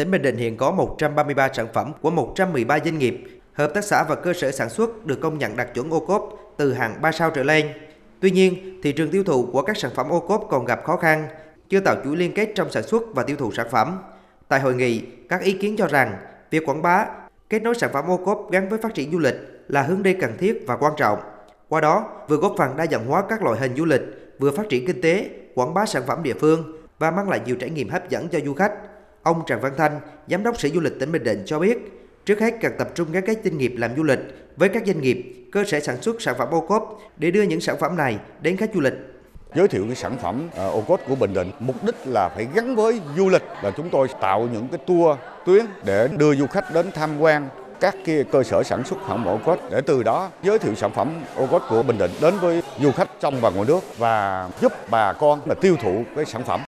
Tỉnh Bình Định hiện có 133 sản phẩm của 113 doanh nghiệp, hợp tác xã và cơ sở sản xuất được công nhận đạt chuẩn ô cốp từ hạng 3 sao trở lên. Tuy nhiên, thị trường tiêu thụ của các sản phẩm ô cốp còn gặp khó khăn, chưa tạo chuỗi liên kết trong sản xuất và tiêu thụ sản phẩm. Tại hội nghị, các ý kiến cho rằng việc quảng bá, kết nối sản phẩm ô cốp gắn với phát triển du lịch là hướng đi cần thiết và quan trọng. Qua đó, vừa góp phần đa dạng hóa các loại hình du lịch, vừa phát triển kinh tế, quảng bá sản phẩm địa phương và mang lại nhiều trải nghiệm hấp dẫn cho du khách. Ông Trần Văn Thanh, Giám đốc Sở Du lịch tỉnh Bình Định cho biết, trước hết cần tập trung gắn kết doanh nghiệp làm du lịch với các doanh nghiệp, cơ sở sản xuất sản phẩm ô cốp để đưa những sản phẩm này đến khách du lịch. Giới thiệu cái sản phẩm ờ, ô cốt của Bình Định mục đích là phải gắn với du lịch là chúng tôi tạo những cái tour tuyến để đưa du khách đến tham quan các cái cơ sở sản xuất sản phẩm ô cốt để từ đó giới thiệu sản phẩm ô cốt của Bình Định đến với du khách trong và ngoài nước và giúp bà con là tiêu thụ cái sản phẩm.